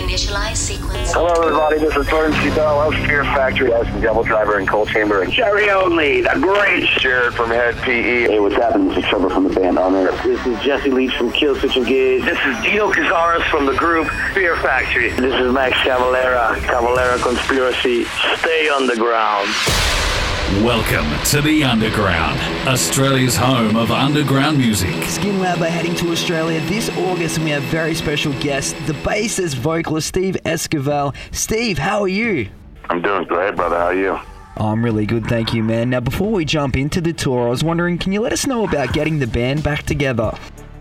Initialize sequence. Hello, everybody. This is Burton C. Bell of Fear Factory. As the Devil Driver and Coal Chamber and Jerry Only, the great Jared from Hed PE. Hey, what's happening? This is Trevor from the band Honor. This is Jesse Leach from Killswitch Engage. This is Dino Cazares from the group Fear Factory. This is Max Cavalera, Cavalera Conspiracy. Stay underground. Welcome to the Underground, Australia's home of underground music. Skinlab are heading to Australia this August, and we have a very special guest, the bassist vocalist Steev Esquivel. Steev, how are you? I'm doing great, brother. How are you? I'm really good, thank you, man. Now, before we jump into the tour, I was wondering, can you let us know about getting the band back together?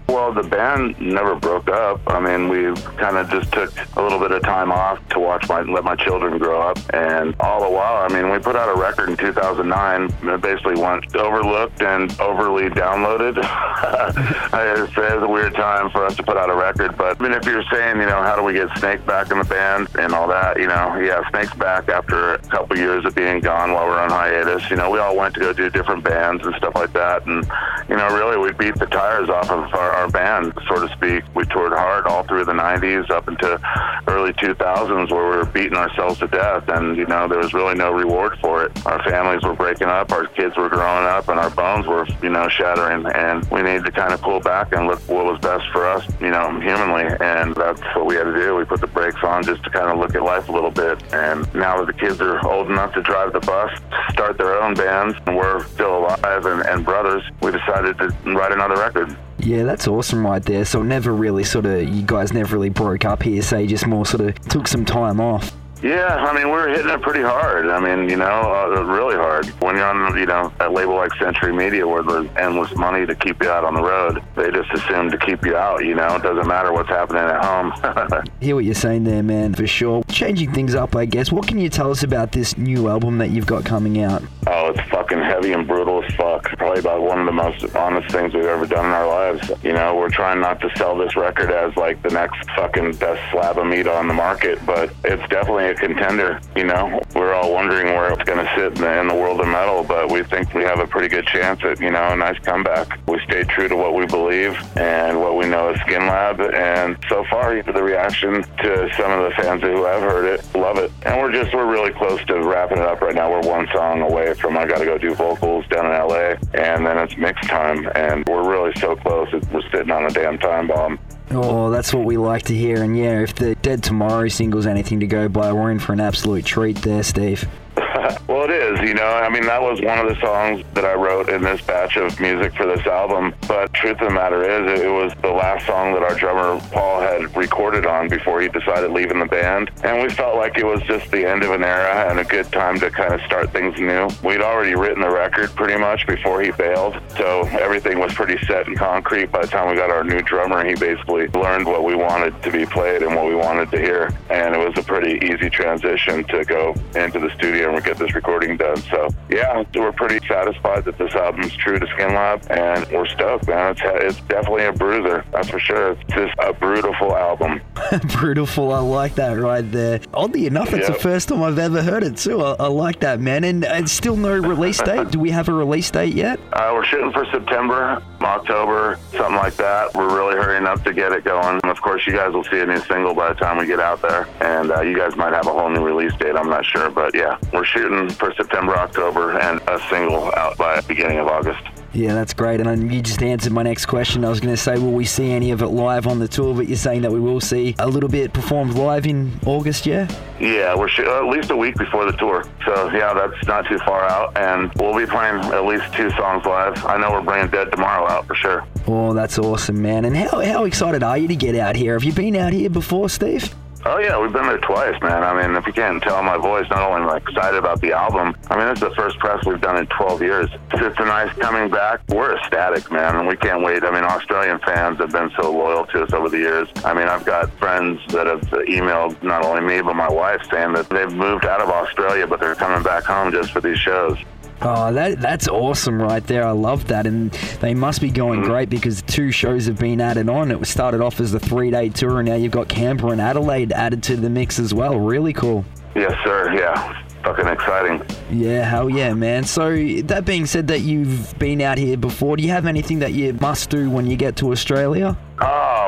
Well, the band never broke up. I mean, we kind of just took a little bit of time off to watch my let my children grow up, and all the while, I mean, we put out a record in 2009 that basically went overlooked and overly downloaded. it's, it's a weird time for us to put out a record, but I mean, if you're saying, you know, how do we get Snake back in the band and all that, you know, yeah, Snake's back after a couple years of being gone while we're on hiatus. You know, we all went to go do different bands and stuff like that, and you know, really, we beat the tires off of our our band, so to speak. We toured hard all through the 90s up into early 2000s where we were beating ourselves to death. And, you know, there was really no reward for it. Our families were breaking up, our kids were growing up, and our bones were, you know, shattering. And we needed to kind of pull back and look what was best for us, you know, humanly. And that's what we had to do. We put the brakes on just to kind of look at life a little bit. And now that the kids are old enough to drive the bus, start their own bands, and we're still alive and, and brothers, we decided to write another record. Yeah, that's awesome right there. So never really sort of, you guys never really broke up here, say, just more sort of took some time off. Yeah, I mean, we were hitting it pretty hard. I mean, you know, uh, really hard. When you're on, you know, a label like Century Media where there's endless money to keep you out on the road, they just assume to keep you out, you know? It doesn't matter what's happening at home. Hear what you're saying there, man, for sure. Changing things up, I guess. What can you tell us about this new album that you've got coming out? Oh, it's heavy and brutal as fuck. Probably about one of the most honest things we've ever done in our lives. You know, we're trying not to sell this record as like the next fucking best slab of meat on the market, but it's definitely a contender. You know, we're all wondering where it's going to sit in the, in the world of metal, but we think we have a pretty good chance at, you know, a nice comeback. We stayed true to what we believe and what we know as Skinlab, and so far, the reaction to some of the fans who have heard it love it. And we're just, we're really close to wrapping it up right now. We're one song away from I got to go do vocals down in LA, and then it's mix time, and we're really so close. We're sitting on a damn time bomb. Oh, that's what we like to hear. And yeah, if the Dead Tomorrow single's anything to go by, we're in for an absolute treat there, Steev. well, it is, you know. I mean, that was one of the songs that I wrote in this batch of music for this album. But truth of the matter is, it was the last song that our drummer Paul had recorded on before he decided leaving the band, and we felt like it was just the end of an era and a good time to kind of start things new. We'd already written the record pretty much before he bailed, so everything was pretty set in concrete. By the time we got our new drummer, he basically learned what we wanted to be played and what we wanted to hear, and it was a pretty easy transition to go into the studio and get this recording done. So yeah, we're pretty satisfied that this album's true to Skinlab, and we're stoked, man. It's it's definitely a bruiser, that's for sure. It's just a brutal album. Brutal, I like that right there. Oddly enough, it's Yep. the first time I've ever heard it too. I, I like that, man. And uh, still no release date. Do we have a release date yet? Uh, we're shooting for September, October, something like that. We're really hurrying up to get it going. And of course, you guys will see a new single by the time we get out there, and uh, you guys might have a whole new release date. I'm not sure, but yeah, we're shooting for September, October, and a single out by beginning of August. Yeah, that's great. And you just answered my next question. I was going to say, will we see any of it live on the tour? But you're saying that we will see a little bit performed live in August, yeah? Yeah, we're sh- at least a week before the tour. So, yeah, that's not too far out. And we'll be playing at least two songs live. I know we're bringing Dead Tomorrow out for sure. Oh, that's awesome, man. And how, how excited are you to get out here? Have you been out here before, Steev? Oh yeah, we've been there twice, man. I mean, if you can't tell my voice, not only am I excited about the album, I mean, it's the first press we've done in 12 years. It's a nice coming back. We're ecstatic, man, and we can't wait. I mean, Australian fans have been so loyal to us over the years. I mean, I've got friends that have emailed not only me but my wife saying that they've moved out of Australia, but they're coming back home just for these shows. Oh, that that's awesome right there. I love that. And they must be going mm-hmm. great because two shows have been added on. It started off as a three day tour, and now you've got Canberra and Adelaide added to the mix as well. Really cool. Yes, sir. Yeah, fucking exciting. Yeah, hell yeah, man. So, that being said, that you've been out here before, do you have anything that you must do when you get to Australia?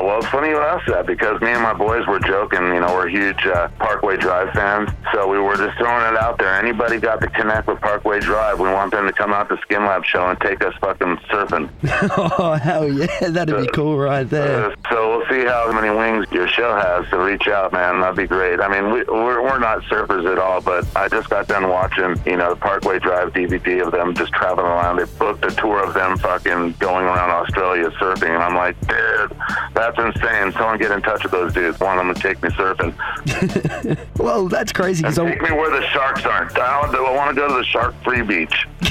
Oh well, it's funny you asked that because me and my boys were joking. You know, we're huge uh, Parkway Drive fans. So we were just throwing it out there. Anybody got to connect with Parkway Drive, we want them to come out to Skinlab show and take us fucking surfing. oh, hell yeah. That'd be cool right there. Uh, so we'll see how many wings your show has to reach out, man. That'd be great. I mean, we, we're, we're not surfers at all, but I just got done watching, you know, the Parkway Drive DVD of them just traveling around. They booked a tour of them fucking going around Australia surfing. And I'm like, dude, that's insane. Someone get in touch with those dudes. Want them to take me surfing. Well, that's crazy And because take me where the sharks aren't. I, I want to go to the shark-free beach.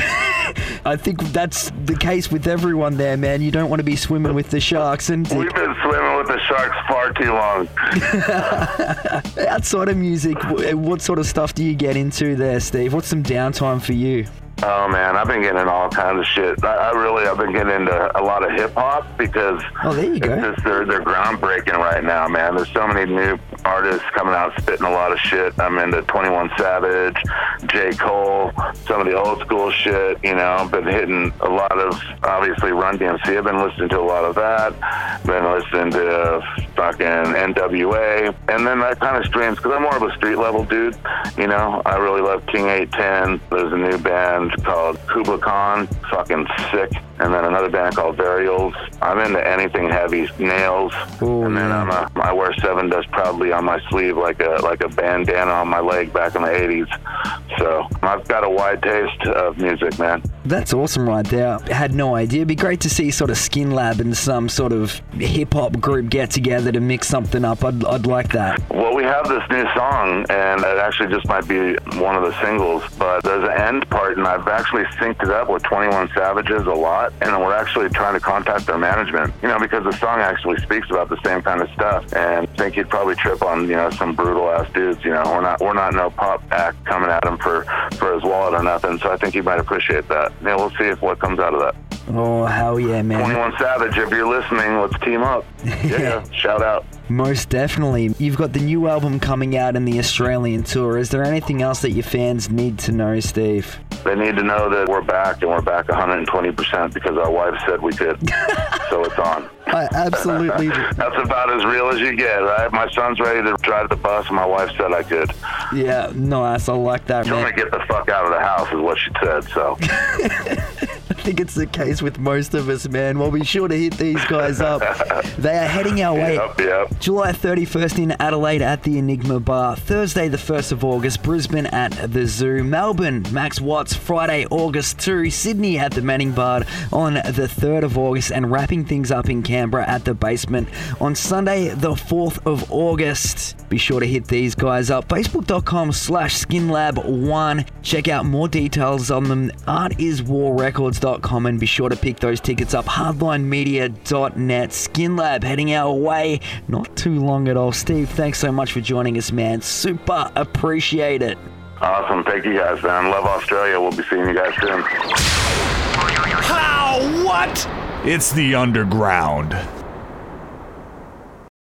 I think that's the case with everyone there, man. You don't want to be swimming with the sharks. And We've been swimming with the sharks far too long. outside of music, what sort of stuff do you get into there, Steev? What's some downtime for you? Oh man, I've been getting all kinds of shit. I, I really, I've been getting into a lot of hip hop because Oh, there you go. just they're they're groundbreaking right now, man. There's so many new artists coming out spitting a lot of shit. I'm into 21 Savage, J Cole, some of the old school shit. You know, I've been hitting a lot of obviously Run DMC. I've been listening to a lot of that. Been listening to fucking NWA, and then that kind of streams because I'm more of a street level dude. You know, I really love King 810. There's a new band called Kublai Khan, fucking sick. And then another band called Varials. I'm into anything heavy, nails. Oh, and then. I'm a, I wear Sevendust proudly on my sleeve like a like a bandana on my leg back in the 80s. So I've got a wide taste of music, man. That's awesome right there. I had no idea. It'd be great to see sort of Skinlab and some sort of hip hop group get together to mix something up. I'd, I'd like that. Well, we have this new song, and it actually just might be one of the singles. But there's an end part, and I've actually synced it up with 21 Savages a lot, and we're actually trying to contact their management. You know, because the song actually speaks about the same kind of stuff, and I think he'd probably trip on you know some brutal ass dudes. You know, we're not we're not no pop act coming at him for for his wallet or nothing. So I think he might appreciate that. Yeah, we'll see if what comes out of that. Oh, hell yeah, man. 21 Savage, if you're listening, let's team up. Yeah, shout out. Most definitely. You've got the new album coming out in the Australian tour. Is there anything else that your fans need to know, Steev? They need to know that we're back and we're back 120% because our wife said we could. so it's on. I absolutely. That's about as real as you get, right? My son's ready to drive the bus and my wife said I could. yeah, nice. I like that, Tell me man. to get the fuck out of the house is what she said, so. I think it's the case with most of us, man. Well, be sure to hit these guys up. They are heading our way. Yep, yep. July 31st in Adelaide at the Enigma Bar. Thursday, the 1st of August, Brisbane at the Zoo. Melbourne, Max Watts, Friday, August 2. Sydney at the Manning Bar on the 3rd of August. And wrapping things up in Canberra at the Basement on Sunday, the 4th of August. Be sure to hit these guys up. Facebook.com slash SkinLab1. Check out more details on them. Artiswarrecords.com and be sure to pick those tickets up. Hardlinemedia.net. SkinLab heading our way not too long at all. Steev, thanks so much for joining us, man. Super appreciate it. Awesome. Thank you guys, man. Love Australia. We'll be seeing you guys soon. How? What? It's the underground.